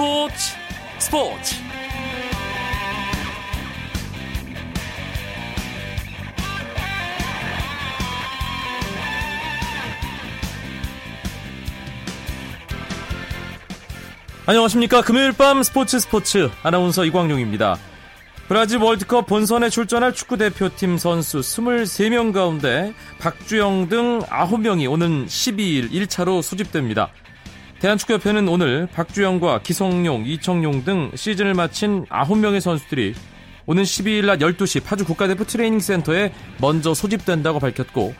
스포츠 스포츠. 안녕하십니까. 금요일 밤 스포츠 스포츠. 아나운서 이광용입니다. 브라질 월드컵 본선에 출전할 축구대표팀 선수 23명 가운데 박주영 등 9명이 오는 12일 1차로 소집됩니다. 대한축구협회는 오늘 박주영과 기성용, 이청용 등 시즌을 마친 9명의 선수들이 오는 12일 낮 12시 파주 국가대표 트레이닝 센터에 먼저 소집된다고 밝혔고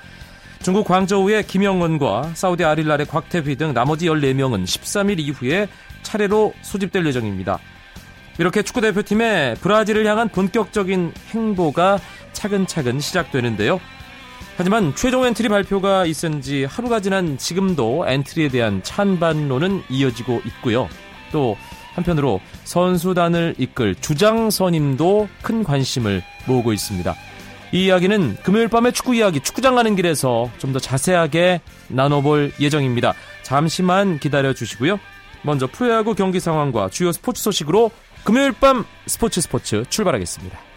중국 광저우의 김영권과 사우디 알힐랄의 곽태휘 등 나머지 14명은 13일 이후에 차례로 소집될 예정입니다. 이렇게 축구대표팀의 브라질을 향한 본격적인 행보가 차근차근 시작되는데요. 하지만 최종 엔트리 발표가 있은 지 하루가 지난 지금도 엔트리에 대한 찬반론은 이어지고 있고요. 또 한편으로 선수단을 이끌 주장 선임도 큰 관심을 모으고 있습니다. 이 이야기는 금요일 밤의 축구 이야기 축구장 가는 길에서 좀 더 자세하게 나눠볼 예정입니다. 잠시만 기다려 주시고요. 먼저 프로야구 경기 상황과 주요 스포츠 소식으로 금요일 밤 스포츠 스포츠 출발하겠습니다.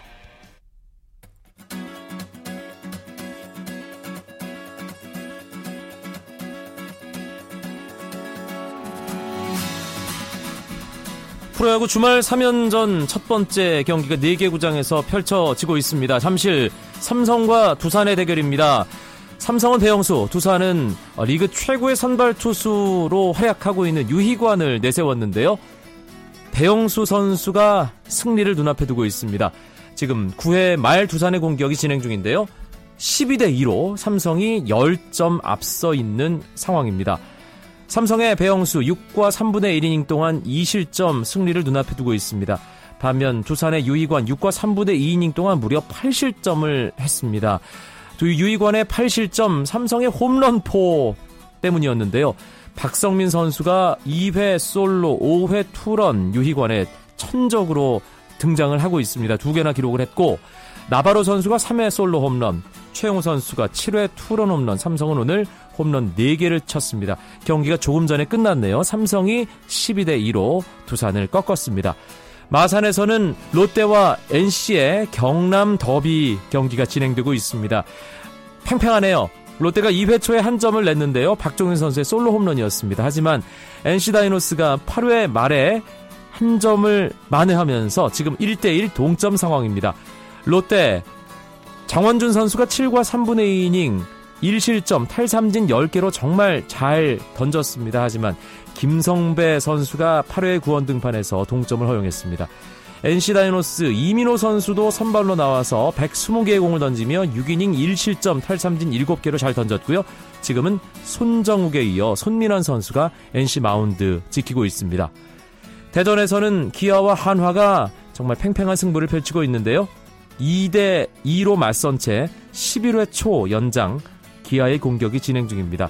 프로야구 주말 3연전 첫 번째 경기가 4개 구장에서 펼쳐지고 있습니다. 잠실 삼성과 두산의 대결입니다. 삼성은 배영수, 두산은 리그 최고의 선발 투수로 활약하고 있는 유희관을 내세웠는데요. 배영수 선수가 승리를 눈앞에 두고 있습니다. 지금 9회 말 두산의 공격이 진행 중인데요. 12대 2로 삼성이 10점 앞서 있는 상황입니다. 삼성의 배영수 6과 3분의 1이닝 동안 2실점 승리를 눈앞에 두고 있습니다. 반면 두산의 유희관 6과 3분의 2이닝 동안 무려 8실점을 했습니다. 두 유희관의 8실점 삼성의 홈런포 때문이었는데요. 박성민 선수가 2회 솔로, 5회 투런 유희관에 천적으로 등장을 하고 있습니다. 두 개나 기록을 했고 나바로 선수가 3회 솔로 홈런, 최용호 선수가 7회 투런 홈런, 삼성은 오늘 홈런 4개를 쳤습니다. 경기가 조금 전에 끝났네요. 삼성이 12대 2로 두산을 꺾었습니다. 마산에서는 롯데와 NC의 경남 더비 경기가 진행되고 있습니다. 팽팽하네요. 롯데가 2회 초에 한 점을 냈는데요. 박종윤 선수의 솔로 홈런이었습니다. 하지만 NC 다이노스가 8회 말에 한 점을 만회하면서 지금 1대1 동점 상황입니다. 롯데 장원준 선수가 7과 3분의 2이닝 1실점 탈삼진 10개로 정말 잘 던졌습니다. 하지만 김성배 선수가 8회 구원 등판에서 동점을 허용했습니다. NC 다이노스 이민호 선수도 선발로 나와서 120개의 공을 던지며 6이닝 1실점 탈삼진 7개로 잘 던졌고요. 지금은 손정욱에 이어 손민환 선수가 NC 마운드 지키고 있습니다. 대전에서는 기아와 한화가 정말 팽팽한 승부를 펼치고 있는데요. 2대 2로 맞선 채 11회 초 연장 기아의 공격이 진행 중입니다.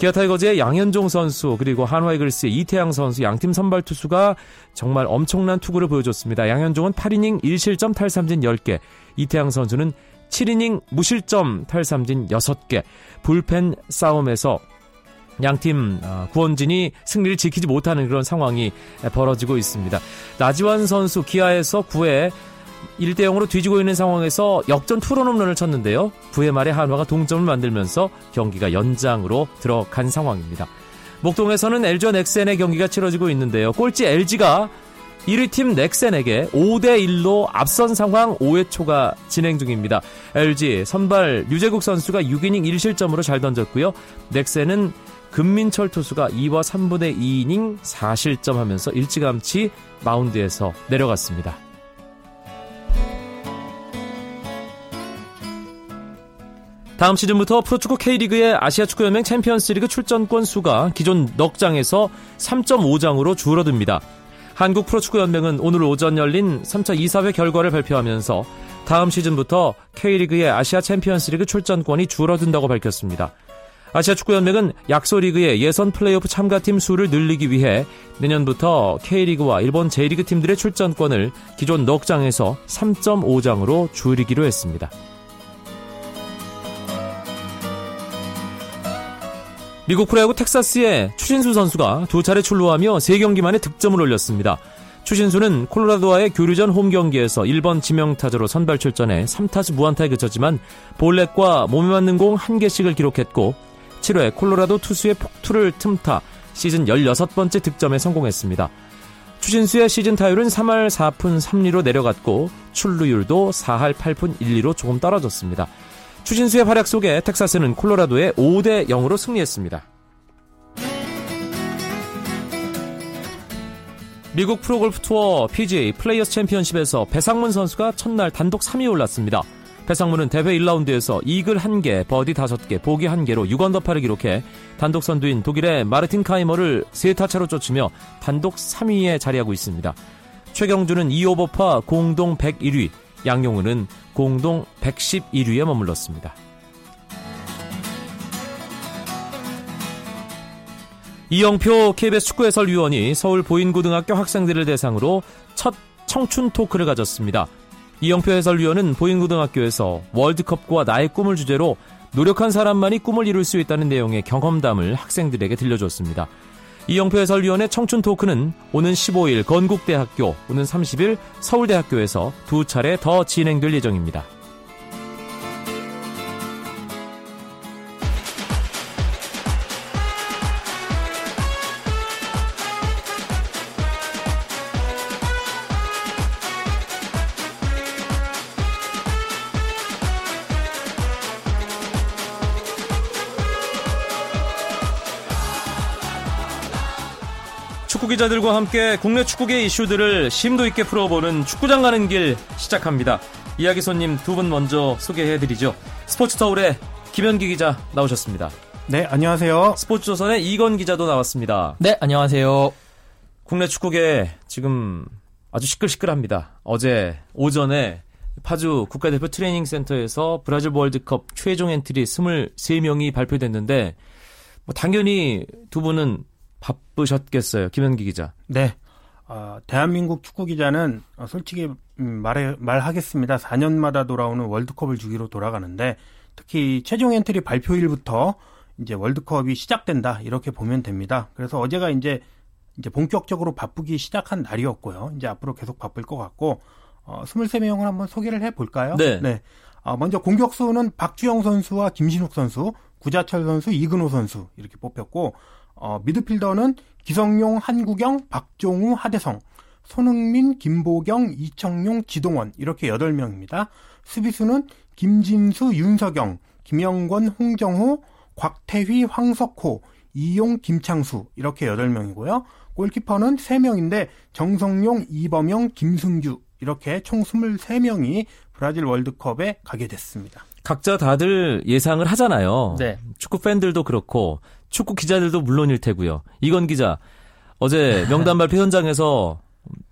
기아 타이거즈의 양현종 선수 그리고 한화 이글스의 이태양 선수 양팀 선발 투수가 정말 엄청난 투구를 보여줬습니다. 양현종은 8이닝 1실점 탈삼진 10개, 이태양 선수는 7이닝 무실점 탈삼진 6개, 불펜 싸움에서 양팀 어, 구원진이 승리를 지키지 못하는 그런 상황이 벌어지고 있습니다. 나지완 선수 기아에서 9회 1대 0으로 뒤지고 있는 상황에서 역전 투런 홈런을 쳤는데요. 9회 말에 한화가 동점을 만들면서 경기가 연장으로 들어간 상황입니다. 목동에서는 LG와 넥센의 경기가 치러지고 있는데요. 꼴찌 LG가 1위 팀 넥센에게 5대 1로 앞선 상황 5회 초가 진행 중입니다. LG 선발 유재국 선수가 6이닝 1실점으로 잘 던졌고요. 넥센은 금민철 투수가 2와 3분의 2이닝 4실점 하면서 일찌감치 마운드에서 내려갔습니다. 다음 시즌부터 프로축구 K리그의 아시아축구연맹 챔피언스리그 출전권 수가 기존 넉 장에서 3.5장으로 줄어듭니다. 한국 프로축구연맹은 오늘 오전 열린 3차 이사회 결과를 발표하면서 다음 시즌부터 K리그의 아시아 챔피언스리그 출전권이 줄어든다고 밝혔습니다. 아시아축구연맹은 약소리그의 예선 플레이오프 참가팀 수를 늘리기 위해 내년부터 K리그와 일본 J리그 팀들의 출전권을 기존 넉 장에서 3.5장으로 줄이기로 했습니다. 미국 프로야구 텍사스의 추신수 선수가 두 차례 출루하며 3경기 만에 득점을 올렸습니다. 추신수는 콜로라도와의 교류전 홈 경기에서 1번 지명타자로 선발 출전해 3타수 무안타에 그쳤지만 볼넷과 몸에 맞는 공 1개씩을 기록했고 7회 콜로라도 투수의 폭투를 틈타 시즌 16번째 득점에 성공했습니다. 추신수의 시즌 타율은 3할 4푼 3리로 내려갔고 출루율도 4할 8푼 1리로 조금 떨어졌습니다. 추신수의 활약 속에 텍사스는 콜로라도에 5대 0으로 승리했습니다. 미국 프로골프 투어 PGA 플레이어스 챔피언십에서 배상문 선수가 첫날 단독 3위 올랐습니다. 배상문은 대회 1라운드에서 이글 1개, 버디 5개, 보기 1개로 6언더파를 기록해 단독 선두인 독일의 마르틴 카이머를 3타 차로 쫓으며 단독 3위에 자리하고 있습니다. 최경주는 2오버파 공동 101위, 양용우는 공동 111위에 머물렀습니다. 이영표 KBS 축구 해설위원이 서울 보인고등학교 학생들을 대상으로 첫 청춘 토크를 가졌습니다. 이영표 해설위원은 보인고등학교에서 월드컵과 나의 꿈을 주제로 노력한 사람만이 꿈을 이룰 수 있다는 내용의 경험담을 학생들에게 들려줬습니다. 이영표 해설위원의 청춘 토크는 오는 15일 건국대학교, 오는 30일 서울대학교에서 두 차례 더 진행될 예정입니다. 기자들과 함께 국내 축구계 이슈들을 심도 있게 풀어보는 축구장 가는 길 시작합니다. 이야기 손님 두 분 먼저 소개해드리죠. 스포츠 서울의 김현기 기자 나오셨습니다. 네, 안녕하세요. 스포츠 조선의 이건 기자도 나왔습니다. 네, 안녕하세요. 국내 축구계 지금 아주 시끌시끌합니다. 어제 오전에 파주 국가대표 트레이닝 센터에서 브라질 월드컵 최종 엔트리 23명이 발표됐는데 뭐 당연히 두 분은 바쁘셨겠어요. 김현기 기자. 네. 어, 대한민국 축구 기자는 어, 솔직히 음, 말해, 말하겠습니다. 4년마다 돌아오는 월드컵을 주기로 돌아가는데 특히 최종 엔트리 발표일부터 이제 월드컵이 시작된다 이렇게 보면 됩니다. 그래서 어제가 이제 이제 본격적으로 바쁘기 시작한 날이었고요. 이제 앞으로 계속 바쁠 것 같고 어, 23명을 한번 소개를 해 볼까요? 네. 네. 어, 먼저 공격수는 박주영 선수와 김신욱 선수, 구자철 선수, 이근호 선수 이렇게 뽑혔고 어, 미드필더는 기성용, 한국영, 박종우, 하대성, 손흥민, 김보경, 이청용, 지동원 이렇게 8명입니다. 수비수는 김진수, 윤석영, 김영권, 홍정호, 곽태휘, 황석호, 이용, 김창수 이렇게 8명이고요. 골키퍼는 3명인데 정성용, 이범영, 김승규 이렇게 총 23명이 브라질 월드컵에 가게 됐습니다. 각자 다들 예상을 하잖아요. 네. 축구 팬들도 그렇고 축구 기자들도 물론일 테고요. 이건 기자 어제 명단 발표 현장에서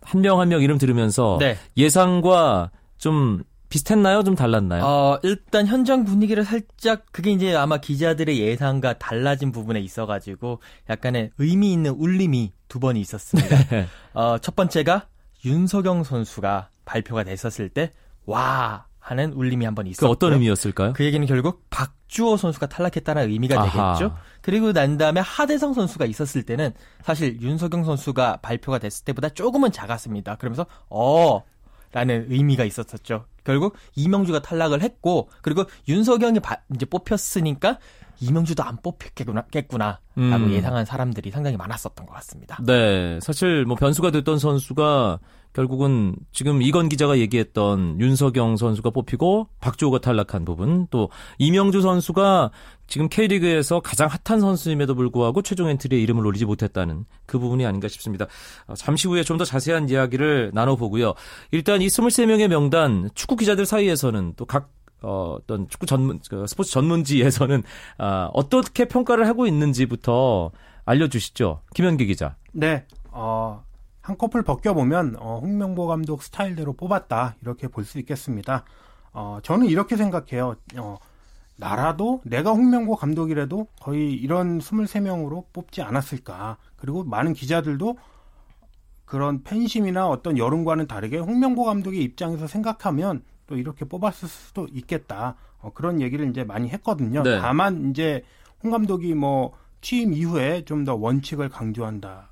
한명 한 명 이름 들으면서 네. 예상과 좀 비슷했나요? 좀 달랐나요? 어, 일단 현장 분위기를 살짝 그게 이제 아마 기자들의 예상과 달라진 부분에 있어가지고 약간의 의미 있는 울림이 두 번이 있었습니다. 어, 첫 번째가 윤석영 선수가 발표가 됐었을 때 와 하는 울림이 한번그 있었고요. 어떤 의미였을까요? 그 얘기는 결국 박주호 선수가 탈락했다는 의미가 아하. 되겠죠. 그리고 난 다음에 하대성 선수가 있었을 때는 사실 윤석영 선수가 발표가 됐을 때보다 조금은 작았습니다. 그러면서 어 라는 의미가 있었었죠. 결국 이명주가 탈락을 했고 그리고 윤석영이 바- 이제 뽑혔으니까 이명주도 안 뽑혔겠구나 겠구나 라고 음. 예상한 사람들이 상당히 많았었던 것 같습니다. 네, 사실 뭐 변수가 됐던 선수가 결국은 지금 이건 기자가 얘기했던 윤석영 선수가 뽑히고 박주호가 탈락한 부분 또 이명주 선수가 지금 K리그에서 가장 핫한 선수임에도 불구하고 최종 엔트리에 이름을 올리지 못했다는 그 부분이 아닌가 싶습니다. 어, 잠시 후에 좀 더 자세한 이야기를 나눠보고요. 일단 이 23명의 명단 축구 기자들 사이에서는 또각 어, 어떤 축구 전문, 그 스포츠 전문지에서는 아, 어떻게 평가를 하고 있는지부터 알려주시죠. 김현기 기자. 네, 어, 한 커플 벗겨보면, 어, 홍명보 감독 스타일대로 뽑았다. 이렇게 볼 수 있겠습니다. 어, 저는 이렇게 생각해요. 어, 나라도 내가 홍명보 감독이라도 거의 이런 23명으로 뽑지 않았을까. 그리고 많은 기자들도 그런 팬심이나 어떤 여론과는 다르게 홍명보 감독의 입장에서 생각하면 또 이렇게 뽑았을 수도 있겠다. 어, 그런 얘기를 이제 많이 했거든요. 네. 다만 이제 홍 감독이 뭐 취임 이후에 좀 더 원칙을 강조한다.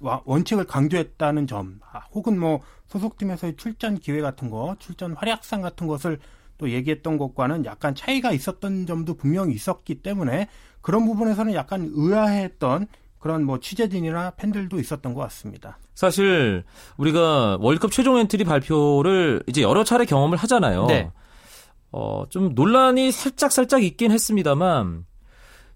원칙을 강조했다는 점, 아, 혹은 뭐 소속팀에서의 출전 기회 같은 거, 출전 활약상 같은 것을 또 얘기했던 것과는 약간 차이가 있었던 점도 분명히 있었기 때문에 그런 부분에서는 약간 의아했던 그런 뭐 취재진이나 팬들도 있었던 것 같습니다. 사실 우리가 월드컵 최종 엔트리 발표를 이제 여러 차례 경험을 하잖아요. 네. 어, 좀 논란이 살짝 살짝 있긴 했습니다만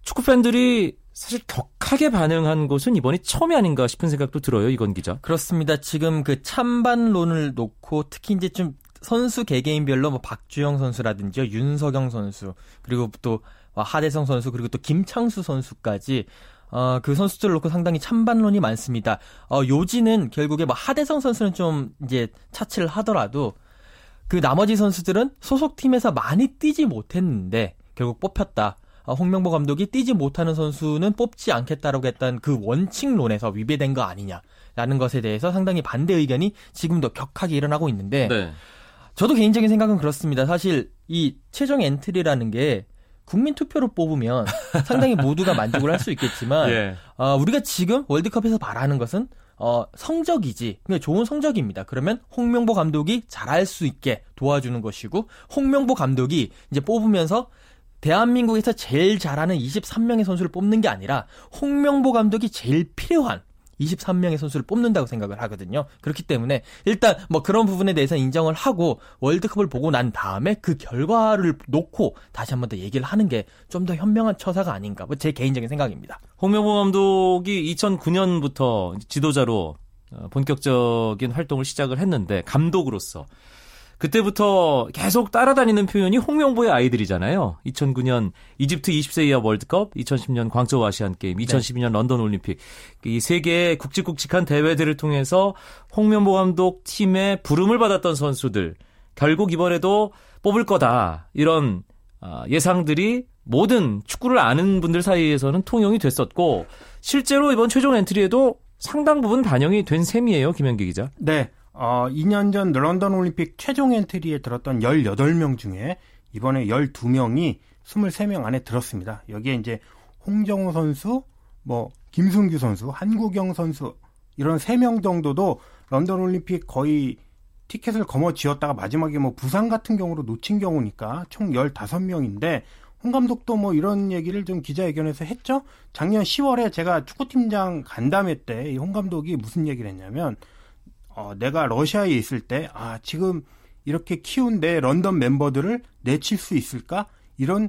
축구 팬들이 사실 격하게 반응한 것은 이번이 처음이 아닌가 싶은 생각도 들어요, 이건 기자. 그렇습니다. 지금 그 찬반론을 놓고 특히 이제 좀 선수 개개인별로 뭐 박주영 선수라든지 윤석영 선수 그리고 또 하대성 선수 그리고 또 김창수 선수까지 어, 그 선수들을 놓고 상당히 찬반론이 많습니다. 어, 요지는 결국에 뭐 하대성 선수는 좀 이제 차치를 하더라도 그 나머지 선수들은 소속팀에서 많이 뛰지 못했는데 결국 뽑혔다. 어, 홍명보 감독이 뛰지 못하는 선수는 뽑지 않겠다라고 했던 그 원칙론에서 위배된 거 아니냐라는 것에 대해서 상당히 반대 의견이 지금도 격하게 일어나고 있는데 네. 저도 개인적인 생각은 그렇습니다. 사실 이 최종 엔트리라는 게 국민 투표로 뽑으면 상당히 모두가 만족을 할 수 있겠지만 예. 어, 우리가 지금 월드컵에서 바라는 것은 어, 성적이지. 그냥 좋은 성적입니다. 그러면 홍명보 감독이 잘할 수 있게 도와주는 것이고 홍명보 감독이 이제 뽑으면서 대한민국에서 제일 잘하는 23명의 선수를 뽑는 게 아니라 홍명보 감독이 제일 필요한 23명의 선수를 뽑는다고 생각을 하거든요. 그렇기 때문에 일단 뭐 그런 부분에 대해서 인정을 하고 월드컵을 보고 난 다음에 그 결과를 놓고 다시 한 번 더 얘기를 하는 게 좀 더 현명한 처사가 아닌가. 뭐 제 개인적인 생각입니다. 홍명보 감독이 2009년부터 지도자로 어, 본격적인 활동을 시작을 했는데 감독으로서 그때부터 계속 따라다니는 표현이 홍명보의 아이들이잖아요. 2009년 이집트 20세 이하 월드컵, 2010년 광저우 아시안 게임, 2012년 네. 런던 올림픽 이 세 개의 굵직굵직한 대회들을 통해서 홍명보 감독 팀의 부름을 받았던 선수들 결국 이번에도 뽑을 거다 이런 아, 예상들이 모든 축구를 아는 분들 사이에서는 통용이 됐었고 실제로 이번 최종 엔트리에도 상당 부분 반영이 된 셈이에요, 김현기 기자. 네. 어, 2년 전 런던 올림픽 최종 엔트리에 들었던 18명 중에 이번에 12명이 23명 안에 들었습니다. 여기에 이제 홍정호 선수, 뭐 김승규 선수, 한국영 선수 이런 3명 정도도 런던 올림픽 거의 티켓을 거머쥐었다가 마지막에 뭐 부상 같은 경우로 놓친 경우니까 총 15명인데 홍 감독도 뭐 이런 얘기를 좀 기자회견에서 했죠. 작년 10월에 제가 축구팀장 간담회 때이홍 감독이 무슨 얘기를 했냐면 어, 내가 러시아에 있을 때, 아, 지금 이렇게 키운 내 런던 멤버들을 내칠 수 있을까? 이런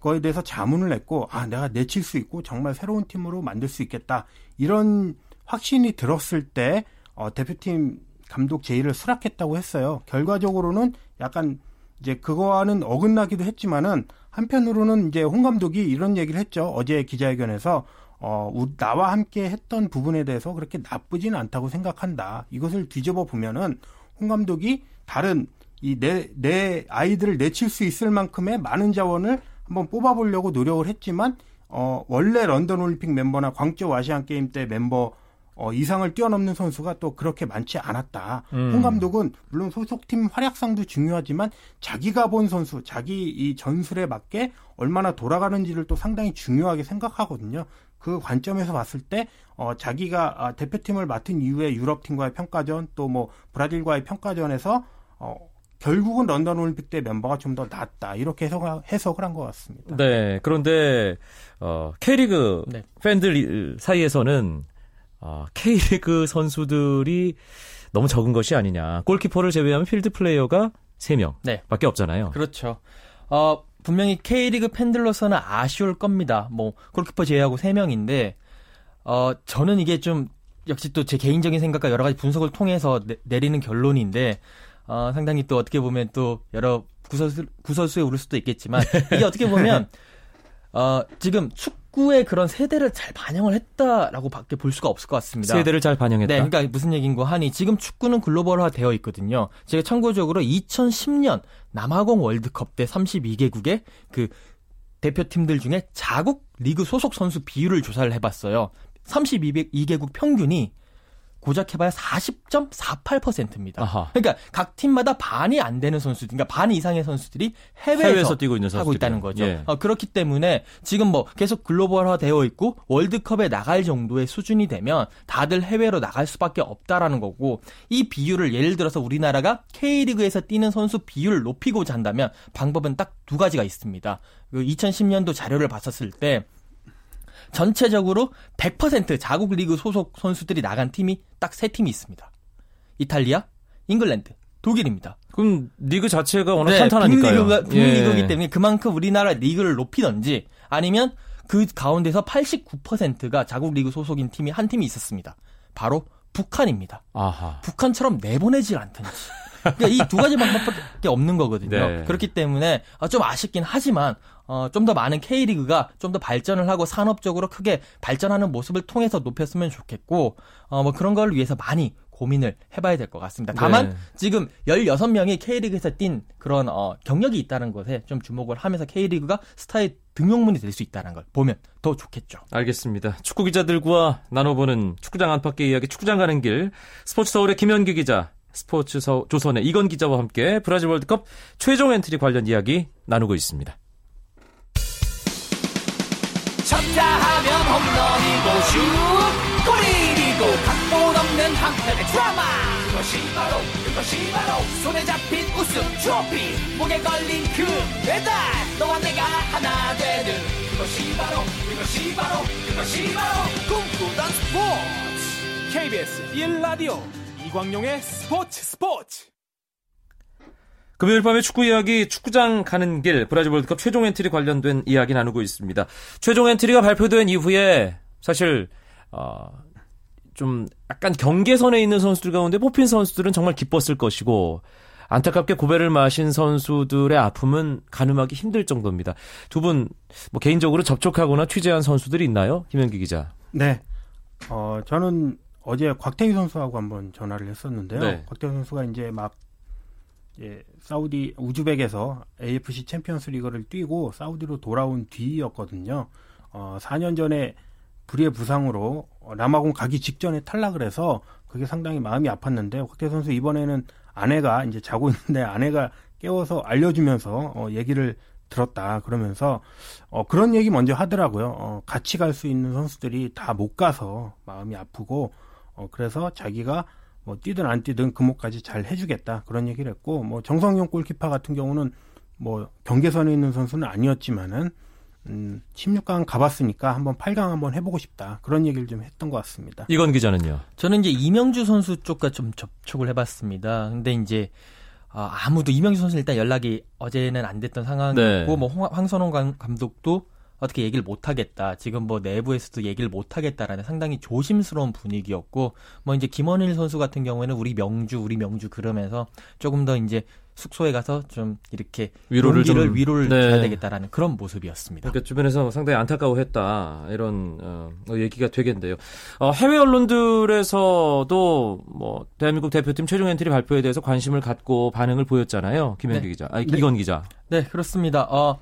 거에 대해서 자문을 했고, 아, 내가 내칠 수 있고, 정말 새로운 팀으로 만들 수 있겠다. 이런 확신이 들었을 때, 어, 대표팀 감독 제의를 수락했다고 했어요. 결과적으로는 약간 이제 그거와는 어긋나기도 했지만은 한편으로는 이제 홍 감독이 이런 얘기를 했죠. 어제 기자회견에서 어, 나와 함께 했던 부분에 대해서 그렇게 나쁘진 않다고 생각한다. 이것을 뒤집어 보면은 홍 감독이 다른 이 내 내 아이들을 내칠 수 있을 만큼의 많은 자원을 한번 뽑아보려고 노력을 했지만 어, 원래 런던 올림픽 멤버나 광저우 아시안 게임 때 멤버 어, 이상을 뛰어넘는 선수가 또 그렇게 많지 않았다. 음. 홍 감독은 물론 소속팀 활약상도 중요하지만 자기가 본 선수, 자기 이 전술에 맞게 얼마나 돌아가는지를 또 상당히 중요하게 생각하거든요. 그 관점에서 봤을 때 어, 자기가 아, 대표팀을 맡은 이후에 유럽팀과의 평가전 또 뭐 브라질과의 평가전에서 어, 결국은 런던 올림픽 때 멤버가 좀 더 낫다 이렇게 해석, 해석을 한 것 같습니다. 네, 그런데 어, K리그 네. 팬들 사이에서는 어, K리그 선수들이 너무 적은 것이 아니냐. 골키퍼를 제외하면 필드 플레이어가 3명 네. 밖에 없잖아요. 그렇죠. 어, 분명히 K리그 팬들로서는 아쉬울 겁니다. 뭐 골키퍼 제외하고 3명인데 어 저는 이게 좀 역시 또 제 개인적인 생각과 여러 가지 분석을 통해서 내, 리는 결론인데 어 상당히 또 어떻게 보면 또 여러 구설수, 구설수에 오를 수도 있겠지만 이게 어떻게 보면 어 지금 축 축구의 그런 세대를 잘 반영을 했다라고 밖에 볼 수가 없을 것 같습니다. 세대를 잘 반영했다. 네, 그러니까 무슨 얘기인고 하니 지금 축구는 글로벌화 되어 있거든요. 제가 참고적으로 2010년 남아공 월드컵 때 32개국의 그 대표팀들 중에 자국 리그 소속 선수 비율을 조사를 해봤어요. 32개국 평균이 고작 해봐야 40.48%입니다. 아하. 그러니까 각 팀마다 반이 안 되는 선수, 그러니까 반 이상의 선수들이 해외에서, 해외에서 뛰고 있는 하고. 있다는 거죠. 예. 어, 그렇기 때문에 지금 뭐 계속 글로벌화 되어 있고 월드컵에 나갈 정도의 수준이 되면 다들 해외로 나갈 수밖에 없다라는 거고 이 비율을 예를 들어서 우리나라가 K리그에서 뛰는 선수 비율을 높이고자 한다면 방법은 딱 두 가지가 있습니다. 그 2010년도 자료를 봤었을 때 전체적으로 100% 자국 리그 소속 선수들이 나간 팀이 딱 세 팀이 있습니다. 이탈리아, 잉글랜드, 독일입니다. 그럼 리그 자체가 워낙 네, 탄탄하니까요. 빅리그가, 빅리그이기 예. 때문에 그만큼 우리나라 리그를 높이던지 아니면 그 가운데서 89%가 자국 리그 소속인 팀이 한 팀이 있었습니다. 바로 북한입니다. 아하. 북한처럼 내보내질 않던지. 그러니까 이 두 가지 방법밖에 없는 거거든요. 네. 그렇기 때문에 어, 좀 아쉽긴 하지만 어, 좀 더 많은 K리그가 좀 더 발전을 하고 산업적으로 크게 발전하는 모습을 통해서 높였으면 좋겠고 어, 뭐 그런 걸 위해서 많이 고민을 해봐야 될 것 같습니다. 다만 네. 지금 16명이 K리그에서 뛴 그런 어, 경력이 있다는 것에 좀 주목을 하면서 K리그가 스타의 등용문이 될 수 있다는 걸 보면 더 좋겠죠. 알겠습니다. 축구 기자들과 나눠보는 축구장 안팎의 이야기, 축구장 가는 길. 스포츠 서울의 김현기 기자, 스포츠 서, 조선의 이건 기자와 함께 브라질 월드컵 최종 엔트리 관련 이야기 나누고 있습니다. 쳤다 하면 홈런이고 슛 골이고 각본 없는 한편의 드라마. 그것이 바로 그것이 바로 손에 잡힌 우승 트로피. 목에 걸린 그 메달 너와 내가 하나 되는. 그것이 바로 그것이 바로 그것이 바로 꿈꾸던 스포츠. KBS 1라디오 이광용의 스포츠 스포츠 금요일 밤의 축구 이야기, 축구장 가는 길, 브라질 월드컵 최종 엔트리 관련된 이야기 나누고 있습니다. 최종 엔트리가 발표된 이후에 사실 어, 좀 약간 경계선에 있는 선수들 가운데 뽑힌 선수들은 정말 기뻤을 것이고 안타깝게 고배를 마신 선수들의 아픔은 가늠하기 힘들 정도입니다. 두 분 뭐 개인적으로 접촉하거나 취재한 선수들이 있나요? 김현기 기자. 네. 어, 저는 어제 곽태휘 선수하고 한번 전화를 했었는데요. 네. 곽태휘 선수가 이제 막 예, 사우디 우즈벡에서 AFC 챔피언스 리그를 뛰고 사우디로 돌아온 뒤였거든요. 어, 4년 전에 불의의 부상으로 어, 남아공 가기 직전에 탈락을 해서 그게 상당히 마음이 아팠는데 곽태휘 선수 이번에는 아내가 이제 자고 있는데 아내가 깨워서 알려주면서 어, 얘기를 들었다 그러면서 어, 그런 얘기 먼저 하더라고요. 어, 같이 갈 수 있는 선수들이 다 못 가서 마음이 아프고 어, 그래서 자기가 뭐 뛰든 안 뛰든 금호까지 잘 해주겠다 그런 얘기를 했고 뭐 정성용 골키퍼 같은 경우는 뭐 경계선에 있는 선수는 아니었지만은 음, 16강 가봤으니까 한번 8강 한번 해보고 싶다 그런 얘기를 좀 했던 것 같습니다. 이건 기자는요. 저는 이제 이명주 선수 쪽과 좀 접촉을 해봤습니다. 근데 이제 아, 아무도 이명주 선수 일단 연락이 어제는 안 됐던 상황이었고 네. 뭐 홍- 황선홍 감- 감독도 어떻게 얘기를 못 하겠다. 지금 뭐 내부에서도 얘기를 못 하겠다라는 상당히 조심스러운 분위기였고 뭐 이제 김원일 선수 같은 경우에는 우리 명주 우리 명주 그러면서 조금 더 이제 숙소에 가서 좀 이렇게 위로를 좀- 위로를 네. 줘야 되겠다라는 그런 모습이었습니다. 그러니까 주변에서 상당히 안타까워했다 이런 어, 얘기가 되겠는데요. 어, 해외 언론들에서도 뭐 대한민국 대표팀 최종 엔트리 발표에 대해서 관심을 갖고 반응을 보였잖아요. 김현기 네. 기자, 아니 네. 이건 기자. 네, 그렇습니다. 어,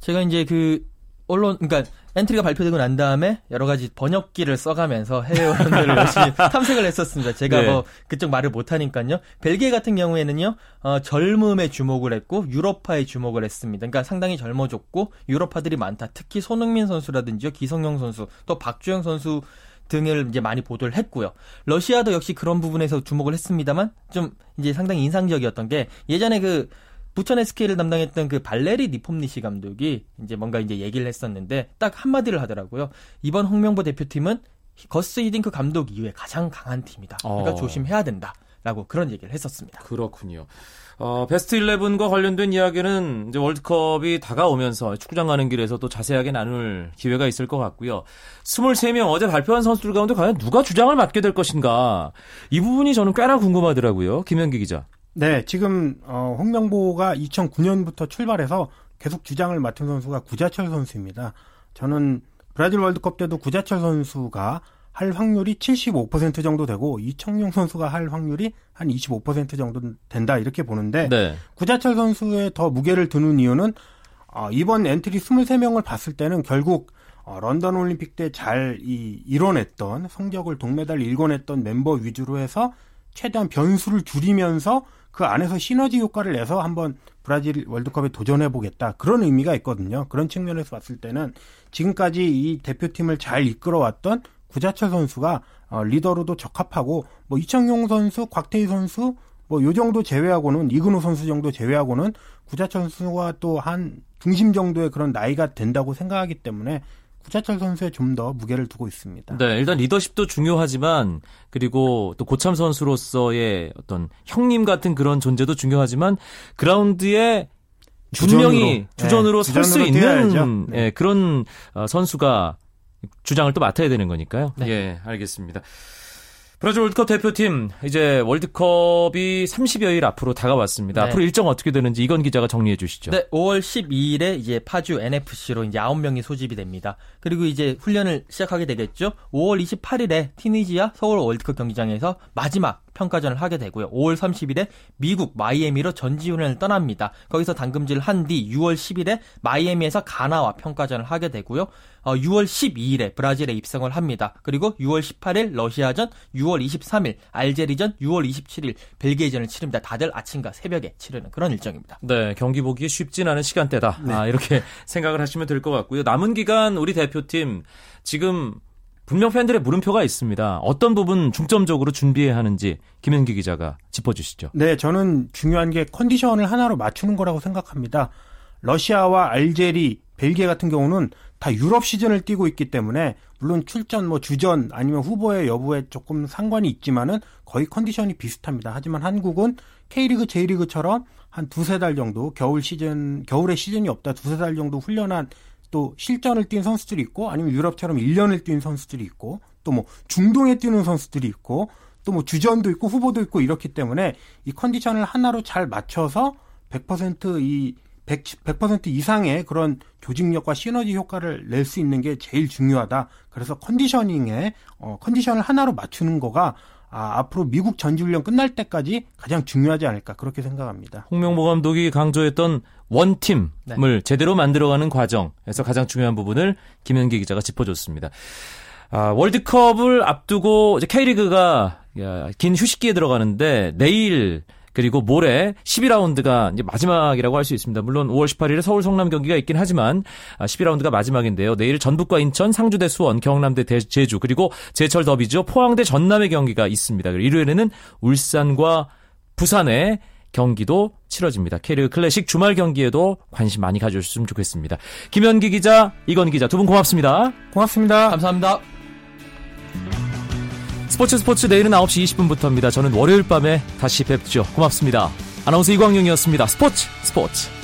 제가 이제 그, 언론, 그러니까 엔트리가 발표되고 난 다음에 여러 가지 번역기를 써가면서 해외 언론들을 열심히 탐색을 했었습니다. 제가 네. 뭐 그쪽 말을 못하니까요. 벨기에 같은 경우에는요, 어, 젊음에 주목을 했고 유럽파에 주목을 했습니다. 그러니까 상당히 젊어졌고 유럽파들이 많다. 특히 손흥민 선수라든지요, 기성용 선수, 또 박주영 선수 등을 이제 많이 보도를 했고요. 러시아도 역시 그런 부분에서 주목을 했습니다만 좀 이제 상당히 인상적이었던 게 예전에 그 부천 SK를 담당했던 그 발레리 니폼니시 감독이 이제 뭔가 이제 얘기를 했었는데 딱 한마디를 하더라고요. 이번 홍명보 대표팀은 거스 히딩크 감독 이후에 가장 강한 팀이다. 그러니까 어. 조심해야 된다. 라고 그런 얘기를 했었습니다. 그렇군요. 어, 베스트 11과 관련된 이야기는 이제 월드컵이 다가오면서 축구장 가는 길에서 또 자세하게 나눌 기회가 있을 것 같고요. 23명 어제 발표한 선수들 가운데 과연 누가 주장을 맡게 될 것인가. 이 부분이 저는 꽤나 궁금하더라고요. 김현기 기자. 네, 지금 어, 홍명보가 2009년부터 출발해서 계속 주장을 맡은 선수가 구자철 선수입니다. 저는 브라질 월드컵 때도 구자철 선수가 할 확률이 75% 정도 되고 이청용 선수가 할 확률이 한 25% 정도 된다 이렇게 보는데 네. 구자철 선수의 더 무게를 두는 이유는 어, 이번 엔트리 23명을 봤을 때는 결국 어, 런던 올림픽 때 잘 이뤄냈던 성적을 동메달 일궈냈던 멤버 위주로 해서 최대한 변수를 줄이면서 그 안에서 시너지 효과를 내서 한번 브라질 월드컵에 도전해 보겠다 그런 의미가 있거든요. 그런 측면에서 봤을 때는 지금까지 이 대표팀을 잘 이끌어왔던 구자철 선수가 어, 리더로도 적합하고 뭐 이창용 선수, 곽태희 선수 뭐 요 정도 제외하고는 이근호 선수 정도 제외하고는 구자철 선수가 또 한 중심 정도의 그런 나이가 된다고 생각하기 때문에 구자철 선수에 좀 더 무게를 두고 있습니다. 네, 일단 리더십도 중요하지만 그리고 또 고참 선수로서의 어떤 형님 같은 그런 존재도 중요하지만 그라운드에 분명히 주전으로, 네, 설수 있는 네. 예, 그런 어, 선수가 주장을 또 맡아야 되는 거니까요. 네. 예, 알겠습니다. 브라질 월드컵 대표팀 이제 월드컵이 30여일 앞으로 다가왔습니다. 네. 앞으로 일정 어떻게 되는지 이건 기자가 정리해 주시죠. 네, 5월 12일에 이제 파주 NFC로 이제 9명이 소집이 됩니다. 그리고 이제 훈련을 시작하게 되겠죠. 5월 28일에 티니지아 서울 월드컵 경기장에서 마지막 평가전을 하게 되고요. 5월 30일에 미국 마이애미로 전지훈련을 떠납니다. 거기서 당금질을 한뒤 6월 10일에 마이애미에서 가나와 평가전을 하게 되고요. 어, 6월 12일에 브라질에 입성을 합니다. 그리고 6월 18일 러시아전, 6월 23일 알제리전, 6월 27일 벨기에전을 치릅니다. 다들 아침과 새벽에 치르는 그런 일정입니다. 네, 경기 보기 쉽진 않은 시간대다. 네. 아, 이렇게 생각을 하시면 될 것 같고요. 남은 기간 우리 대표팀 지금 분명 팬들의 물음표가 있습니다. 어떤 부분 중점적으로 준비해야 하는지 김현기 기자가 짚어주시죠. 네, 저는 중요한 게 컨디션을 하나로 맞추는 거라고 생각합니다. 러시아와 알제리, 벨기에 같은 경우는 다 유럽 시즌을 뛰고 있기 때문에 물론 출전 뭐 주전 아니면 후보의 여부에 조금 상관이 있지만은 거의 컨디션이 비슷합니다. 하지만 한국은 K리그, J리그처럼 한 두세 달 정도 겨울 시즌 겨울에 시즌이 없다 두세 달 정도 훈련한 또 실전을 뛴 선수들이 있고 아니면 유럽처럼 1년을 뛴 선수들이 있고 또 뭐 중동에 뛰는 선수들이 있고 또 뭐 주전도 있고 후보도 있고 이렇기 때문에 이 컨디션을 하나로 잘 맞춰서 100%이 100, 100% 이상의 그런 조직력과 시너지 효과를 낼 수 있는 게 제일 중요하다. 그래서 컨디셔닝에 어, 컨디션을 하나로 맞추는 거가 아, 앞으로 미국 전지훈련 끝날 때까지 가장 중요하지 않을까 그렇게 생각합니다. 홍명보 감독이 강조했던 원팀을 네. 제대로 만들어가는 과정에서 가장 중요한 부분을 김현기 기자가 짚어줬습니다. 아, 월드컵을 앞두고 이제 K리그가 긴 휴식기에 들어가는데 내일 그리고 모레 12라운드가 이제 마지막이라고 할 수 있습니다. 물론 5월 18일에 서울 성남 경기가 있긴 하지만 12라운드가 아, 마지막인데요. 내일 전북과 인천, 상주 대 수원, 경남대 대, 제주 그리고 제철 더비죠. 포항대 전남의 경기가 있습니다. 그리고 일요일에는 울산과 부산의 경기도 치러집니다. K리그 클래식 주말 경기에도 관심 많이 가져주셨으면 좋겠습니다. 김현기 기자, 이건 기자 두 분 고맙습니다. 고맙습니다. 감사합니다. 스포츠 스포츠 내일은 9시 20분부터입니다. 저는 월요일 밤에 다시 뵙죠. 고맙습니다. 아나운서 이광용이었습니다. 스포츠 스포츠.